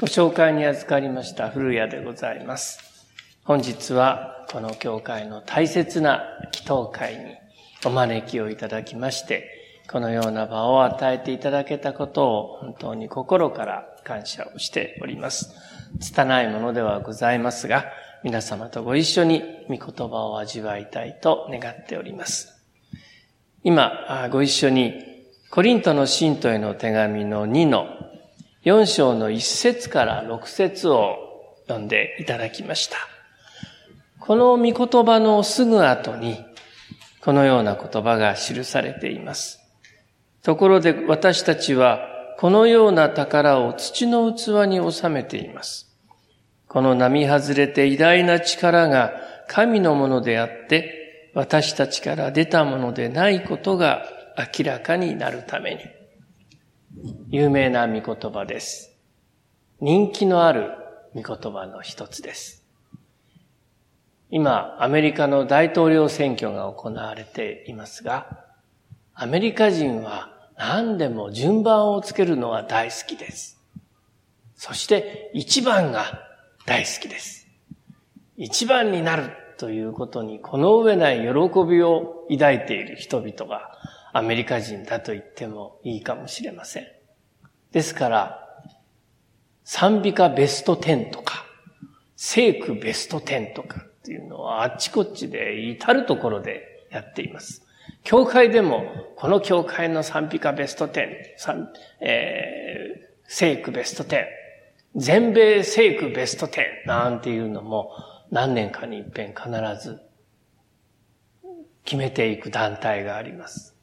ご紹介に預かりました古谷でございます。本日はこの教会の大切な祈祷会にお招きをいただきまして、このような場を与えていただけたことを本当に心から感謝をしております。拙いものではございますが、皆様とご一緒に御言葉を味わいたいと願っております。今、ご一緒にコリントの信徒への手紙の2の4章の1節から6節を読んでいただきました。この御言葉のすぐ後に、このような言葉が記されています。ところで私たちは、このような宝を土の器に収めています。この並外れて偉大な力が神のものであって、私たちから出たものでないことが明らかになるために。有名な御言葉です。人気のある御言葉の一つです。今、アメリカの大統領選挙が行われていますが、アメリカ人は何でも順番をつけるのは大好きです。そして一番が大好きです。一番になるということにこの上ない喜びを抱いている人々がアメリカ人だと言ってもいいかもしれません。ですから、賛美歌ベスト10とか、聖句ベスト10とかっていうのはあっちこっちで至るところでやっています。教会でも、この教会の賛美歌ベスト10、えー、聖句ベスト10、全米聖句ベスト10なんていうのも何年かに一遍必ず決めていく団体があります。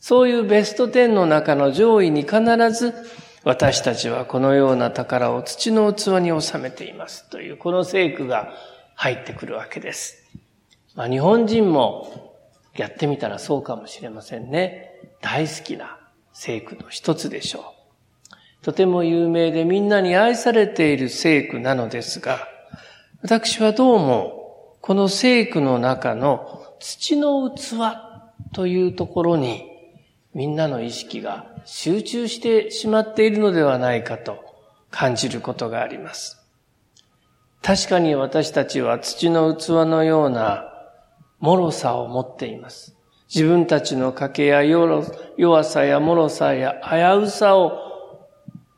そういうベスト10の中の上位に必ず私たちはこのような宝を土の器に収めていますというこの聖句が入ってくるわけです。まあ、日本人もやってみたらそうかもしれませんね。大好きな聖句の一つでしょう。とても有名でみんなに愛されている聖句なのですが、私はどうもこの聖句の中の土の器というところにみんなの意識が集中してしまっているのではないかと感じることがあります。確かに私たちは土の器のような脆さを持っています。自分たちの賭けや弱さや脆さや危うさを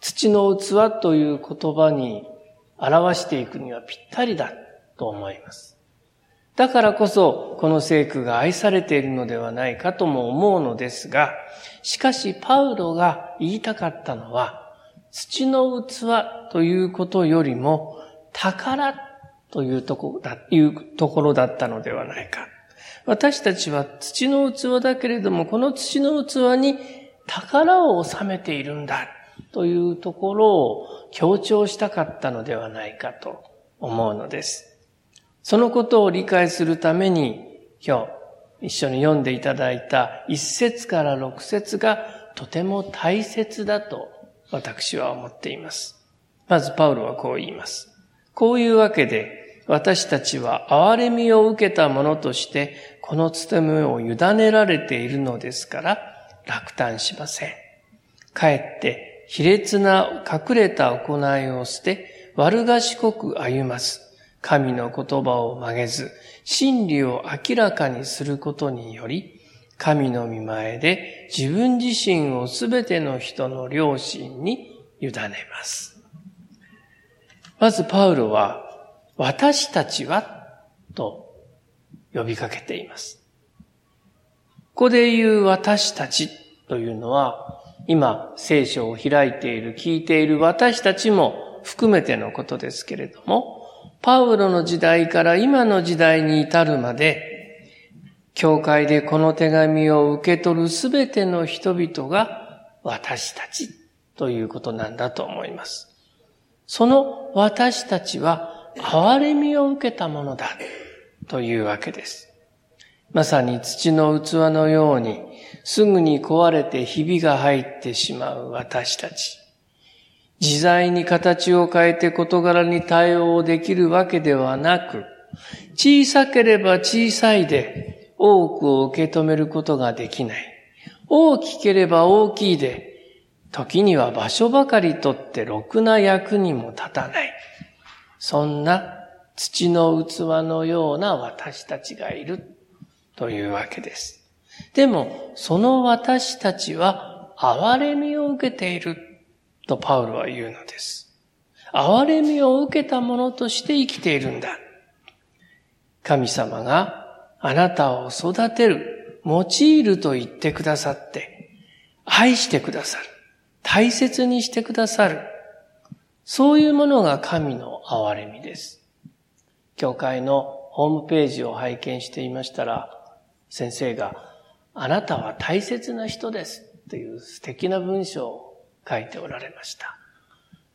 土の器という言葉に表していくにはぴったりだと思います。だからこそ、この聖句が愛されているのではないかとも思うのですが、しかし、パウロが言いたかったのは、土の器ということよりも、宝というとこだいうところだったのではないか。私たちは土の器だけれども、この土の器に宝を収めているんだというところを強調したかったのではないかと思うのです。そのことを理解するために、今日一緒に読んでいただいた一節から六節がとても大切だと私は思っています。まずパウロはこう言います。こういうわけで、私たちは憐れみを受けたものとして、この務めを委ねられているのですから、落胆しません。かえって、卑劣な隠れた行いを捨て、悪賢く歩ます。神の言葉を曲げず、真理を明らかにすることにより、神の見前で自分自身をすべての人の良心に委ねます。まずパウロは、私たちはと呼びかけています。ここで言う私たちというのは、今聖書を開いている、聞いている私たちも含めてのことですけれども、パウロの時代から今の時代に至るまで、教会でこの手紙を受け取るすべての人々が私たちということなんだと思います。その私たちは憐れみを受けたものだというわけです。まさに土の器のようにすぐに壊れてひびが入ってしまう私たち。自在に形を変えて事柄に対応できるわけではなく、小さければ小さいで多くを受け止めることができない。大きければ大きいで時には場所ばかりとってろくな役にも立たない。そんな土の器のような私たちがいるというわけです。でも、その私たちは憐れみを受けているとパウロは言うのです。憐れみを受けた者として生きているんだ。神様があなたを育てる、用いると言ってくださって、愛してくださる。大切にしてくださる。そういうものが神の憐れみです。教会のホームページを拝見していましたら、先生が、あなたは大切な人ですという素敵な文章を書いておられました。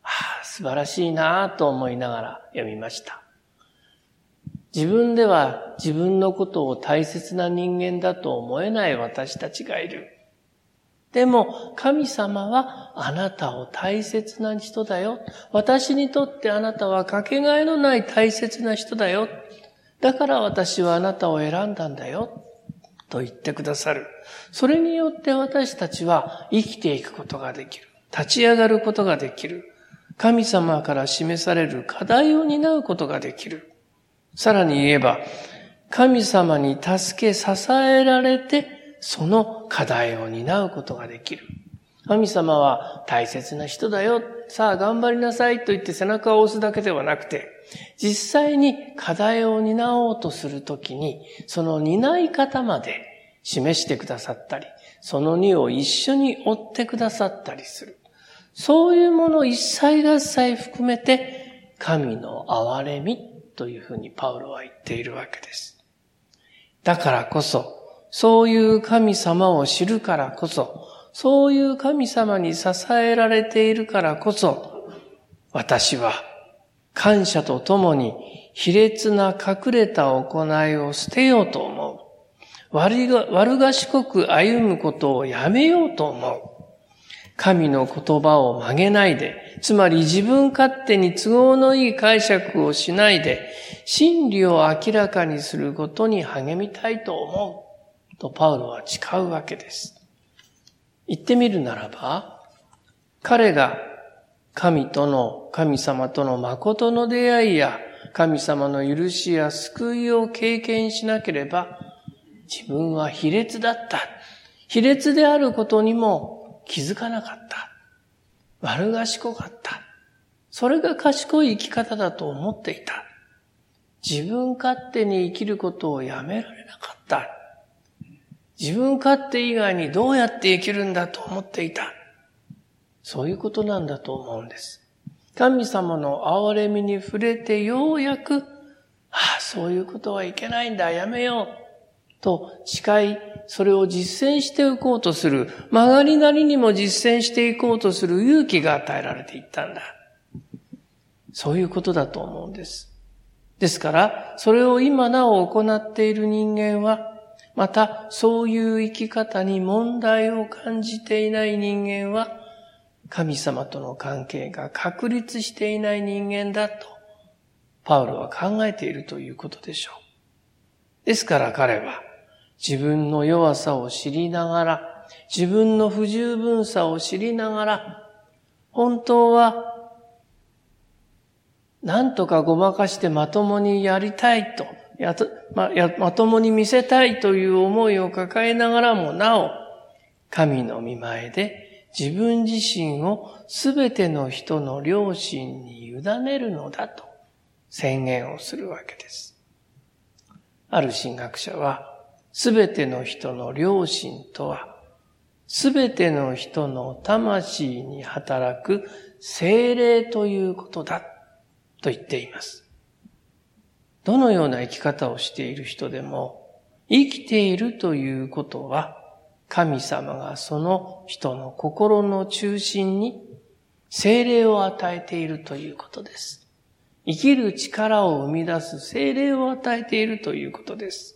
ああ、素晴らしいなと思いながら読みました。自分では自分のことを大切な人間だと思えない私たちがいる。でも、神様はあなたを大切な人だよ。私にとってあなたはかけがえのない大切な人だよ。だから私はあなたを選んだんだよ。と言ってくださる。それによって私たちは生きていくことができる。立ち上がることができる。神様から示される課題を担うことができる。さらに言えば、神様に助け支えられてその課題を担うことができる。神様は大切な人だよ。さあ頑張りなさいと言って背中を押すだけではなくて、実際に課題を担おうとするときに、その担い方まで示してくださったり、その荷を一緒に追ってくださったりする。そういうもの一切合切含めて、神の憐れみというふうにパウロは言っているわけです。だからこそ、そういう神様を知るからこそ、そういう神様に支えられているからこそ、私は感謝とともに卑劣な隠れた行いを捨てようと思う。悪が悪賢く歩むことをやめようと思う。神の言葉を曲げないで、つまり自分勝手に都合のいい解釈をしないで、真理を明らかにすることに励みたいと思う。とパウロは誓うわけです。言ってみるならば、彼が神との、神様との誠の出会いや、神様の許しや救いを経験しなければ、自分は卑劣だった。卑劣であることにも気づかなかった。悪賢かった。それが賢い生き方だと思っていた。自分勝手に生きることをやめられなかった。自分勝手以外にどうやって生きるんだと思っていた。そういうことなんだと思うんです。神様の憐れみに触れてようやく、ああ、そういうことはいけないんだ、やめよう。と誓い、それを実践していこうとする、曲がりなりにも実践していこうとする勇気が与えられていったんだ。そういうことだと思うんです。ですから、それを今なお行っている人間は、また、そういう生き方に問題を感じていない人間は、神様との関係が確立していない人間だと、パウロは考えているということでしょう。ですから彼は、自分の弱さを知りながら、自分の不十分さを知りながら、本当は、何とかごまかしてまともにやりたいとやとまやまともに見せたいという思いを抱えながらもなお、神の見前で自分自身をすべての人の良心に委ねるのだと宣言をするわけです。ある神学者は、すべての人の良心とは、すべての人の魂に働く精霊ということだと言っています。どのような生き方をしている人でも、生きているということは、神様がその人の心の中心に精霊を与えているということです。生きる力を生み出す精霊を与えているということです。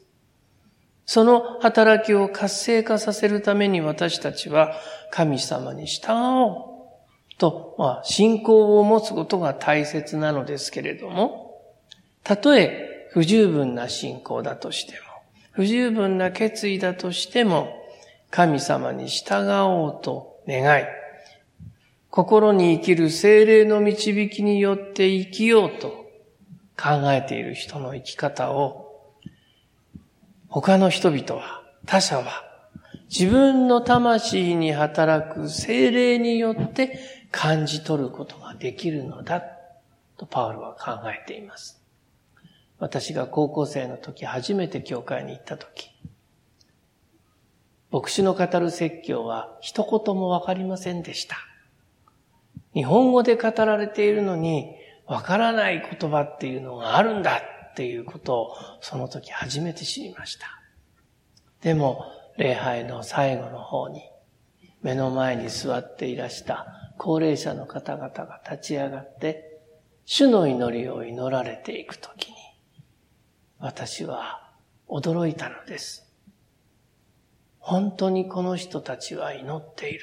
その働きを活性化させるために私たちは神様に従おう。と、まあ、信仰を持つことが大切なのですけれども、たとえ不十分な信仰だとしても、不十分な決意だとしても、神様に従おうと願い、心に生きる精霊の導きによって生きようと考えている人の生き方を、他の人々は、他者は、自分の魂に働く精霊によって感じ取ることができるのだとパウロは考えています。私が高校生の時初めて教会に行った時、牧師の語る説教は一言もわかりませんでした。日本語で語られているのに、わからない言葉っていうのがあるんだっていうことをその時初めて知りました。でも、礼拝の最後の方に、目の前に座っていらした高齢者の方々が立ち上がって、主の祈りを祈られていくときに、私は驚いたのです。本当にこの人たちは祈っている。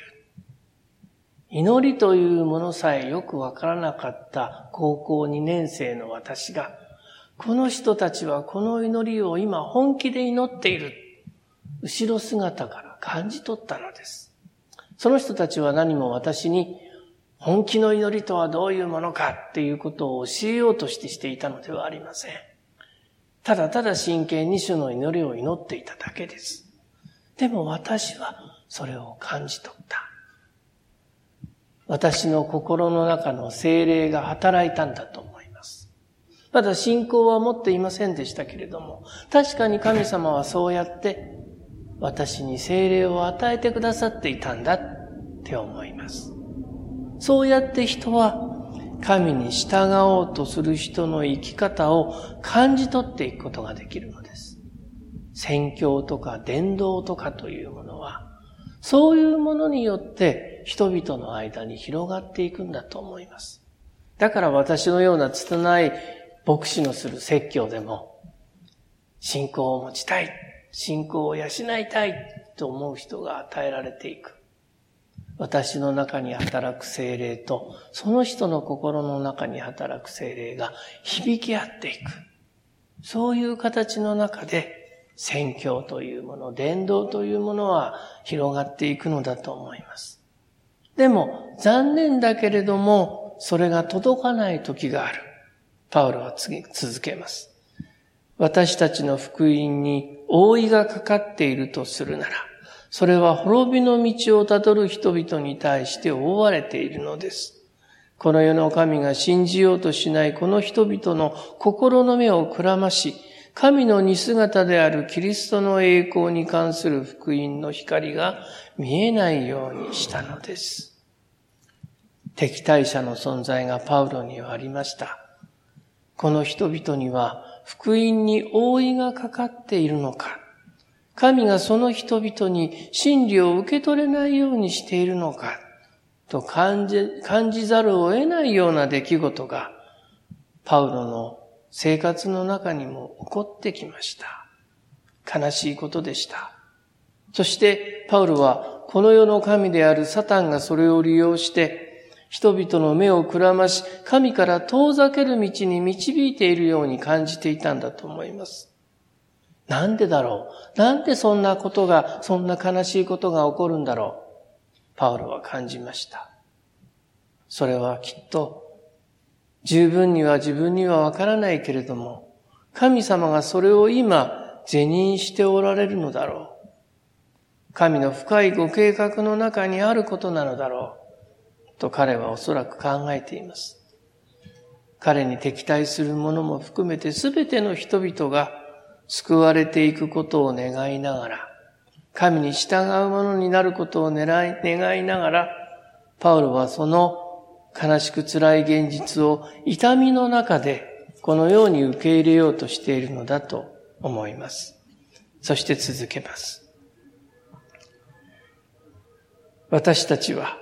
祈りというものさえよくわからなかった高校2年生の私が、この人たちはこの祈りを今本気で祈っている。後ろ姿から感じ取ったのです。その人たちは何も私に本気の祈りとはどういうものかっていうことを教えようとしてしていたのではありません。ただただ真剣に主の祈りを祈っていただけです。でも私はそれを感じ取った。私の心の中の精霊が働いたんだと。まだ信仰は持っていませんでしたけれども、確かに神様はそうやって私に精霊を与えてくださっていたんだって思います。そうやって人は神に従おうとする人の生き方を感じ取っていくことができるのです。宣教とか伝道とかというものは、そういうものによって人々の間に広がっていくんだと思います。だから私のような拙い牧師のする説教でも、信仰を持ちたい、信仰を養いたいと思う人が与えられていく。私の中に働く精霊と、その人の心の中に働く精霊が響き合っていく。そういう形の中で、宣教というもの、伝道というものは広がっていくのだと思います。でも、残念だけれども、それが届かない時がある。パウロは、続けます。私たちの福音に覆いがかかっているとするなら、それは滅びの道をたどる人々に対して覆われているのです。この世の神が信じようとしないこの人々の心の目をくらまし、神の似姿であるキリストの栄光に関する福音の光が見えないようにしたのです。敵対者の存在がパウロにはありました。この人々には福音に覆いがかかっているのか神がその人々に真理を受け取れないようにしているのか、と感じ、感じざるを得ないような出来事が、パウロの生活の中にも起こってきました。悲しいことでした。そして、パウロは、この世の神であるサタンがそれを利用して、人々の目をくらまし、神から遠ざける道に導いているように感じていたんだと思います。なんでだろう？なんでそんなことが、そんな悲しいことが起こるんだろう？パウロは感じました。それはきっと、十分には自分にはわからないけれども、神様がそれを今、是認しておられるのだろう。神の深いご計画の中にあることなのだろう。と彼はおそらく考えています。彼に敵対する者も含めて全ての人々が救われていくことを願いながら、神に従うものになることを狙い、願いながら、パウロはその悲しく辛い現実を痛みの中でこのように受け入れようとしているのだと思います。そして続けます。私たちは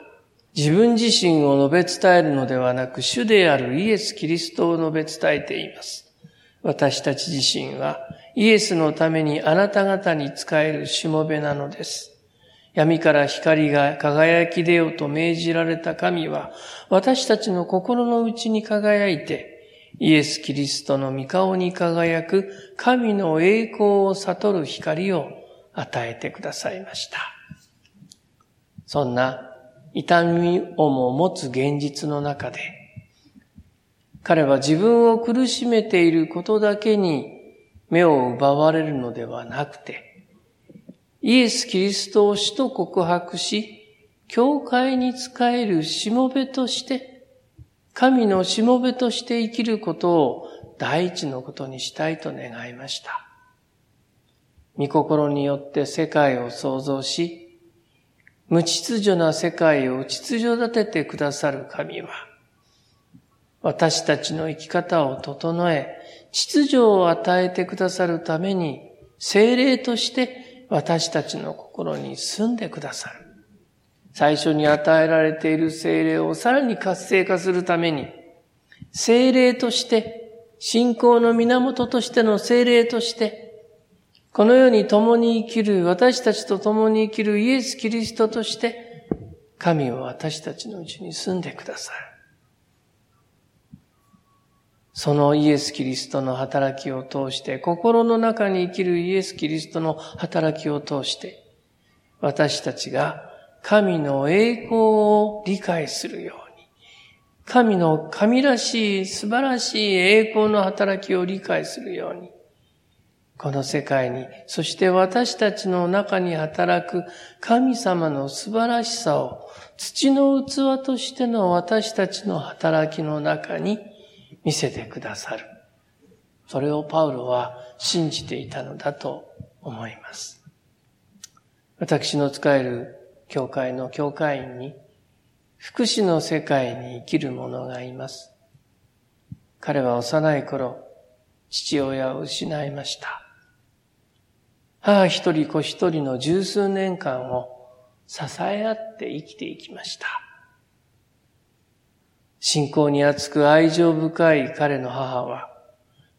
自分自身を述べ伝えるのではなく主であるイエス・キリストを述べ伝えています。私たち自身はイエスのためにあなた方に仕えるしもべなのです。闇から光が輝き出ようと命じられた神は、私たちの心の内に輝いて、イエス・キリストの御顔に輝く神の栄光を悟る光を与えてくださいました。そんな痛みをも持つ現実の中で、彼は自分を苦しめていることだけに目を奪われるのではなくて、イエス・キリストを主と告白し、教会に仕えるしもべとして、神のしもべとして生きることを第一のことにしたいと願いました。御心によって世界を創造し、無秩序な世界を秩序立ててくださる神は、私たちの生き方を整え、秩序を与えてくださるために、精霊として私たちの心に住んでくださる。最初に与えられている精霊をさらに活性化するために、精霊として、信仰の源としての精霊として、この世に共に生きる、私たちと共に生きるイエス・キリストとして、神は私たちのうちに住んでくださる。そのイエス・キリストの働きを通して、心の中に生きるイエス・キリストの働きを通して、私たちが神の栄光を理解するように、神の神らしい素晴らしい栄光の働きを理解するように、この世界に、そして私たちの中に働く神様の素晴らしさを土の器としての私たちの働きの中に見せてくださる。それをパウロは信じていたのだと思います。私の使える教会の教会員に福祉の世界に生きる者がいます。彼は幼い頃、父親を失いました。母一人子一人の十数年間を支え合って生きていきました。信仰に厚く愛情深い彼の母は、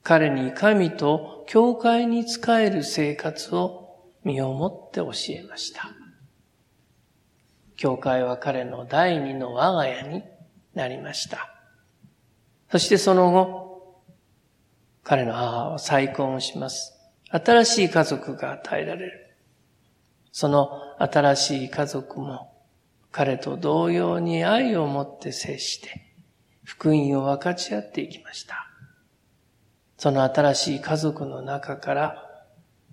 彼に神と教会に仕える生活を身をもって教えました。教会は彼の第二の我が家になりました。そしてその後、彼の母は再婚をします。新しい家族が与えられる。その新しい家族も彼と同様に愛を持って接して、福音を分かち合っていきました。その新しい家族の中から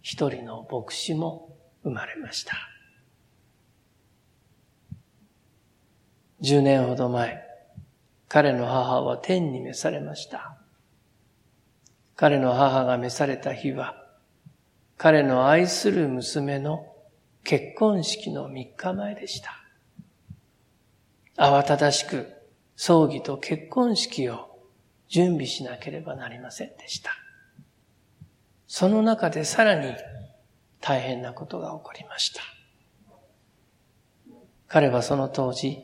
一人の牧師も生まれました。十年ほど前、彼の母は天に召されました。彼の母が召された日は、彼の愛する娘の結婚式の三日前でした。慌ただしく葬儀と結婚式を準備しなければなりませんでした。その中でさらに大変なことが起こりました。彼はその当時、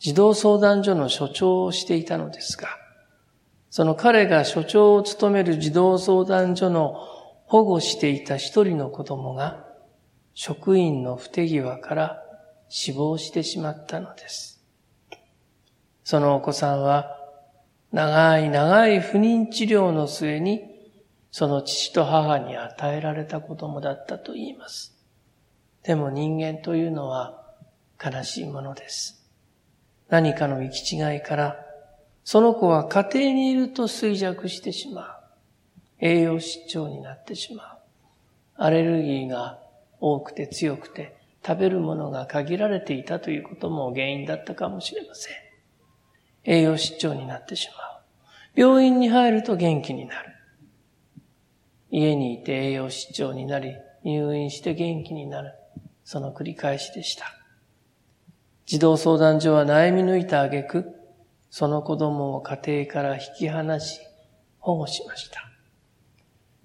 児童相談所の所長をしていたのですが、その彼が所長を務める児童相談所の保護していた一人の子供が職員の不手際から死亡してしまったのです。そのお子さんは、長い長い不妊治療の末に、その父と母に与えられた子供だったと言います。でも人間というのは悲しいものです。何かの行き違いから、その子は家庭にいると衰弱してしまう。栄養失調になってしまう。アレルギーが多くて強くて、食べるものが限られていたということも原因だったかもしれません。栄養失調になってしまう。病院に入ると元気になる。家にいて栄養失調になり、入院して元気になる。その繰り返しでした。児童相談所は悩み抜いた挙句、その子供を家庭から引き離し、保護しました。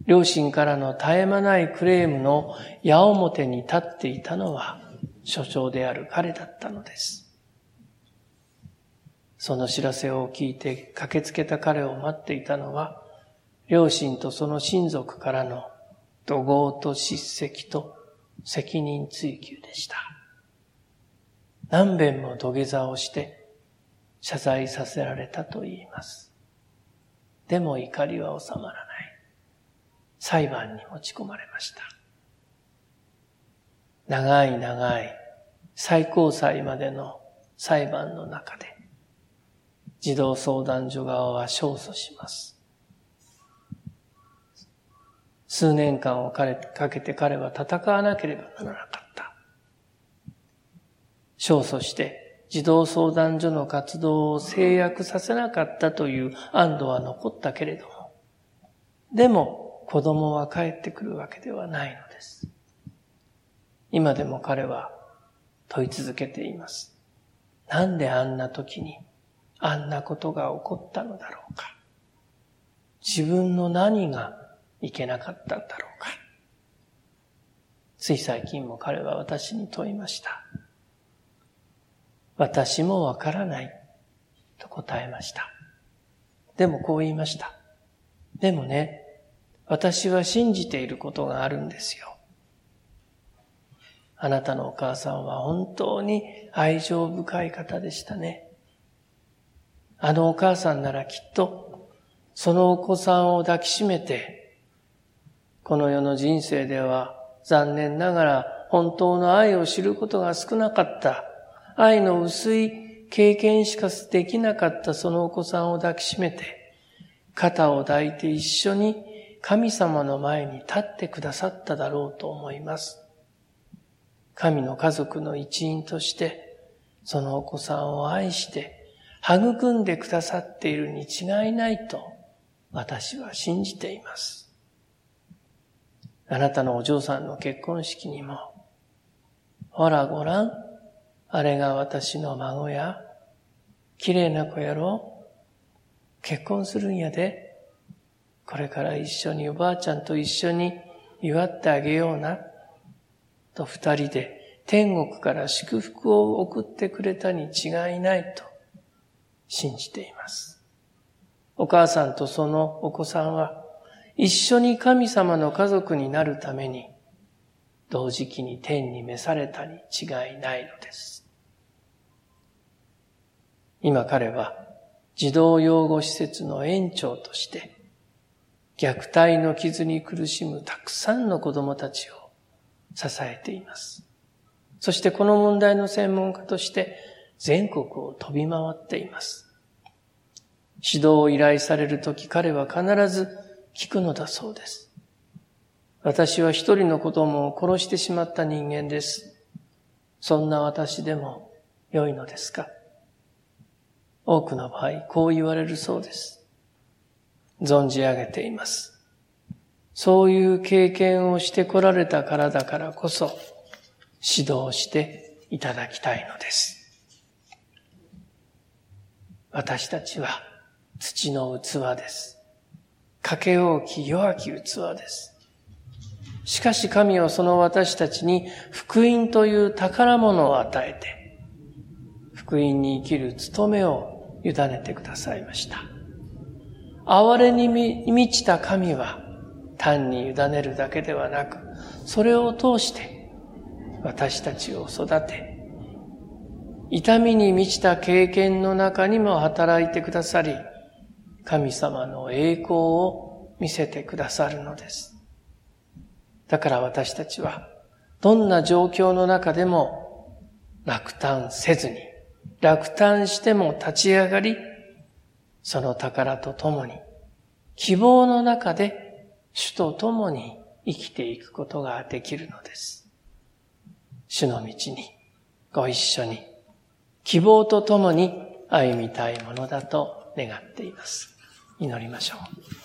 両親からの絶え間ないクレームの矢面に立っていたのは、所長である彼だったのです。その知らせを聞いて駆けつけた彼を待っていたのは、両親とその親族からの怒号と叱責と責任追及でした。何遍も土下座をして謝罪させられたと言います。でも怒りは収まらない。裁判に持ち込まれました。長い長い最高裁までの裁判の中で、児童相談所側は勝訴します。数年間をかけて彼は戦わなければならなかった。勝訴して児童相談所の活動を制約させなかったという安堵は残ったけれども、でも子供は帰ってくるわけではないのです。今でも彼は問い続けています。なんであんな時にあんなことが起こったのだろうか。自分の何がいけなかったんだろうか。つい最近も彼は私に問いました。私もわからないと答えました。でもこう言いました。でもね、私は信じていることがあるんですよ。あなたのお母さんは本当に愛情深い方でしたね。あのお母さんならきっと、そのお子さんを抱きしめて、この世の人生では残念ながら本当の愛を知ることが少なかった、愛の薄い経験しかできなかったそのお子さんを抱きしめて、肩を抱いて一緒に神様の前に立ってくださっただろうと思います。神の家族の一員として、そのお子さんを愛して、育んでくださっているに違いないと、私は信じています。あなたのお嬢さんの結婚式にも、ほらごらん、あれが私の孫や、綺麗な子やろ結婚するんやで、これから一緒におばあちゃんと一緒に祝ってあげような。と二人で天国から祝福を送ってくれたに違いないと信じています。お母さんとそのお子さんは一緒に神様の家族になるために同時期に天に召されたに違いないのです。今彼は児童養護施設の園長として虐待の傷に苦しむたくさんの子供たちを支えています。そしてこの問題の専門家として全国を飛び回っています。指導を依頼されるとき彼は必ず聞くのだそうです。私は一人の子供を殺してしまった人間です。そんな私でも良いのですか？多くの場合、こう言われるそうです。存じ上げています。そういう経験をしてこられたからだからこそ、指導していただきたいのです。私たちは土の器です。かけ大き弱き器です。しかし神はその私たちに福音という宝物を与えて、福音に生きる務めを委ねてくださいました。哀れに満ちた神は、単に委ねるだけではなく、それを通して私たちを育て、痛みに満ちた経験の中にも働いてくださり、神様の栄光を見せてくださるのです。だから私たちは、どんな状況の中でも落胆せずに、落胆しても立ち上がり、その宝と共に、希望の中で主と共に生きていくことができるのです。主の道にご一緒に希望と共に歩みたいものだと願っています。祈りましょう。